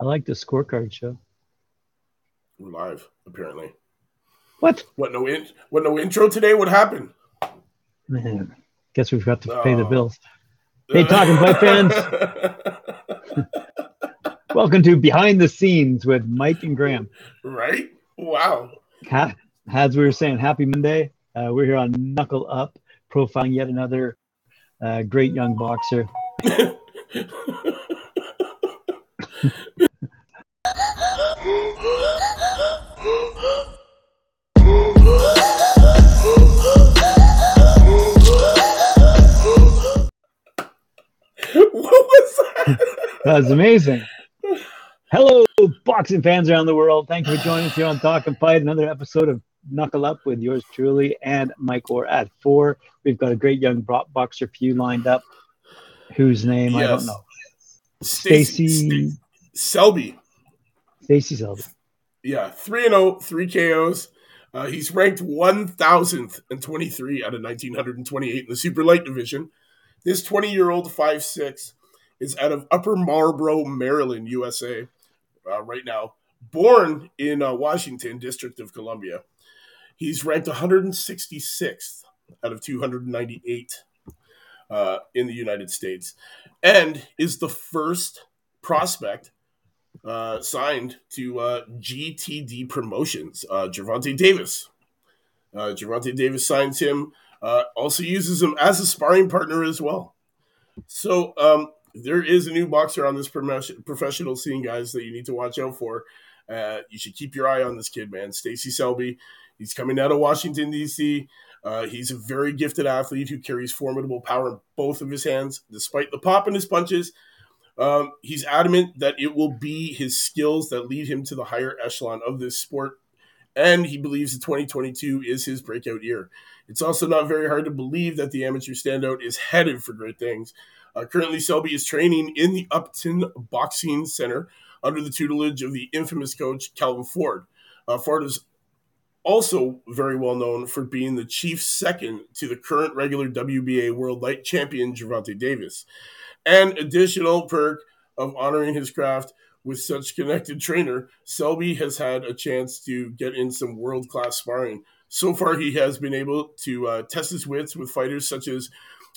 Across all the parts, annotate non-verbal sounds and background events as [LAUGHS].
I like the scorecard show. We're live, apparently. What? What no in what no intro today? What happened? Man, guess we've got to pay the bills. Hey, talking Fight fans. [LAUGHS] Welcome to Behind the Scenes with Mike and Graham. Right? Wow. As we were saying, happy Monday. Uh, we're here on Knuckle Up, profiling yet another uh, great young boxer. [LAUGHS] what was that? that was amazing. Hello, boxing fans around the world. Thank you for joining us here on Talk and Fight. Another episode of Knuckle Up with yours truly and Mike Orr at four. We've got a great young boxer for you lined up. Whose name yes. I don't know. Stacy Selby. Stacy Selby. Yeah, three and 0, three KOs. Uh, he's ranked 1,023 out of 1,928 in the super light division. This 20 year old 5'6 is out of Upper Marlboro, Maryland, USA, uh, right now. Born in uh, Washington, District of Columbia. He's ranked 166th out of 298 uh, in the United States and is the first prospect uh, signed to uh, GTD Promotions, uh, Gervonta Davis. Uh, Gervonta Davis signs him, uh, also uses him as a sparring partner as well. So um, there is a new boxer on this professional scene, guys, that you need to watch out for. Uh, you should keep your eye on this kid, man. Stacy Selby. He's coming out of Washington, D.C. Uh, he's a very gifted athlete who carries formidable power in both of his hands. Despite the pop in his punches, um, he's adamant that it will be his skills that lead him to the higher echelon of this sport, and he believes that 2022 is his breakout year. It's also not very hard to believe that the amateur standout is headed for great things. Uh, currently, Selby is training in the Upton Boxing Center under the tutelage of the infamous coach Calvin Ford. Uh, Ford is also very well known for being the chief second to the current regular WBA World Light Champion Gervonta Davis. An additional perk of honoring his craft with such connected trainer, Selby has had a chance to get in some world class sparring. So far, he has been able to uh, test his wits with fighters such as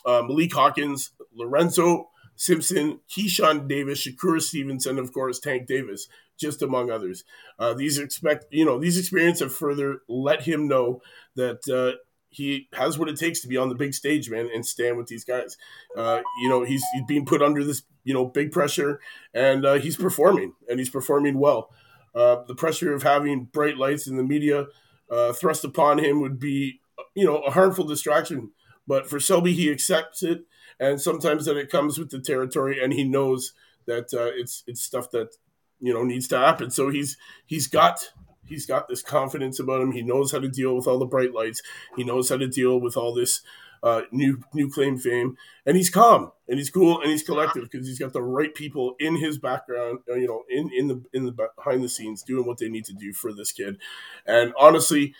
uh, Malik Hawkins, Lorenzo Simpson, Keyshawn Davis, Shakur Stevenson, and of course Tank Davis, just among others. Uh, these expect you know these experiences have further let him know that uh, he has what it takes to be on the big stage, man, and stand with these guys. Uh, you know, he's, he's being put under this, you know, big pressure, and uh, he's performing, and he's performing well. Uh, the pressure of having bright lights in the media uh, thrust upon him would be, you know, a harmful distraction. But for Selby, he accepts it, and sometimes that it comes with the territory, and he knows that uh, it's it's stuff that you know needs to happen. So he's he's got he's got this confidence about him. He knows how to deal with all the bright lights. He knows how to deal with all this uh, new new claim fame, and he's calm and he's cool and he's collective because he's got the right people in his background, uh, you know, in in the in the behind the scenes doing what they need to do for this kid. And honestly,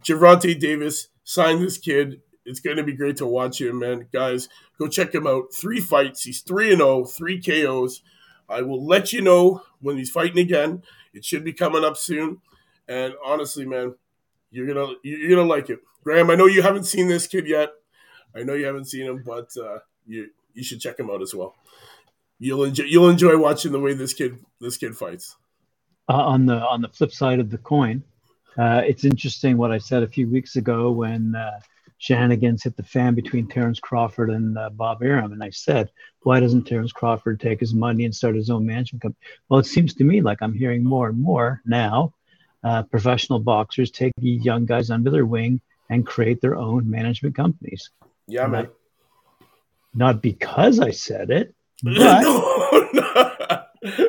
Gervonta Davis signed this kid. It's going to be great to watch him, man. Guys, go check him out. Three fights. He's 3 and 0, three KOs. I will let you know when he's fighting again. It should be coming up soon. And honestly, man, you're gonna you're gonna like it. Graham, I know you haven't seen this kid yet. I know you haven't seen him, but uh, you you should check him out as well. You'll enjoy you'll enjoy watching the way this kid this kid fights. Uh, on the on the flip side of the coin, uh, it's interesting what I said a few weeks ago when uh, shenanigans hit the fan between Terence Crawford and uh, Bob Arum, and I said, why doesn't Terence Crawford take his money and start his own management company? Well, it seems to me like I'm hearing more and more now uh, professional boxers take these young guys under their wing and create their own management companies. Yeah, man. Not, not because I said it, [LAUGHS] but no, no.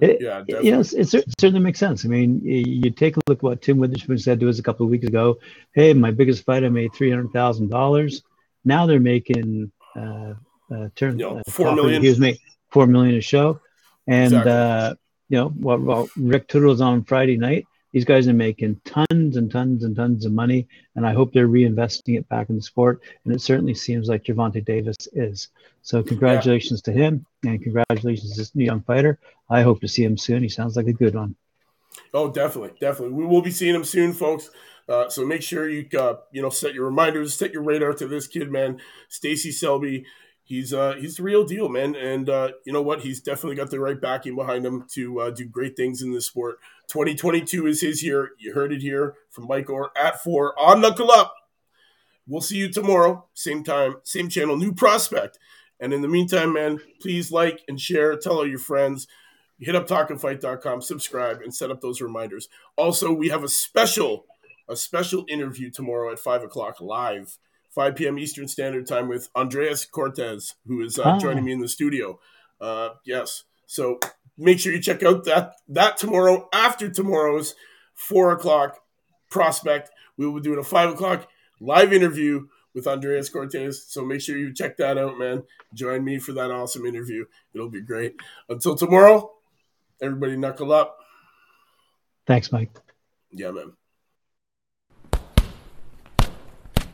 It, yeah, definitely. know, it, certainly makes sense. I mean, you take a look at what Tim Witherspoon said to us a couple of weeks ago. Hey, my biggest fight, I made three hundred thousand dollars. Now they're making uh, uh, turn you know, uh, four million. He was making four million a show, and exactly. uh, you know, while, while Rick Toodles on Friday night, these guys are making tons and tons and tons of money, and I hope they're reinvesting it back in the sport. And it certainly seems like Gervonta Davis is. So congratulations yeah. to him. And congratulations to this new young fighter. I hope to see him soon. He sounds like a good one. Oh, definitely, definitely. We will be seeing him soon, folks. Uh, so make sure you uh, you know set your reminders, set your radar to this kid, man. Stacy Selby, he's uh, he's the real deal, man. And uh, you know what? He's definitely got the right backing behind him to uh, do great things in this sport. 2022 is his year. You heard it here from Mike Orr at four on Knuckle Up. We'll see you tomorrow, same time, same channel, new prospect. And in the meantime, man, please like and share, tell all your friends. Hit up talkandfight.com, subscribe, and set up those reminders. Also, we have a special, a special interview tomorrow at five o'clock live, 5 p.m. Eastern Standard Time with Andreas Cortez, who is uh, oh. joining me in the studio. Uh, yes. So make sure you check out that that tomorrow after tomorrow's four o'clock prospect. We will be doing a five o'clock live interview with Andreas Cortez. So make sure you check that out, man. Join me for that awesome interview. It'll be great. Until tomorrow, everybody knuckle up. Thanks, Mike. Yeah, man.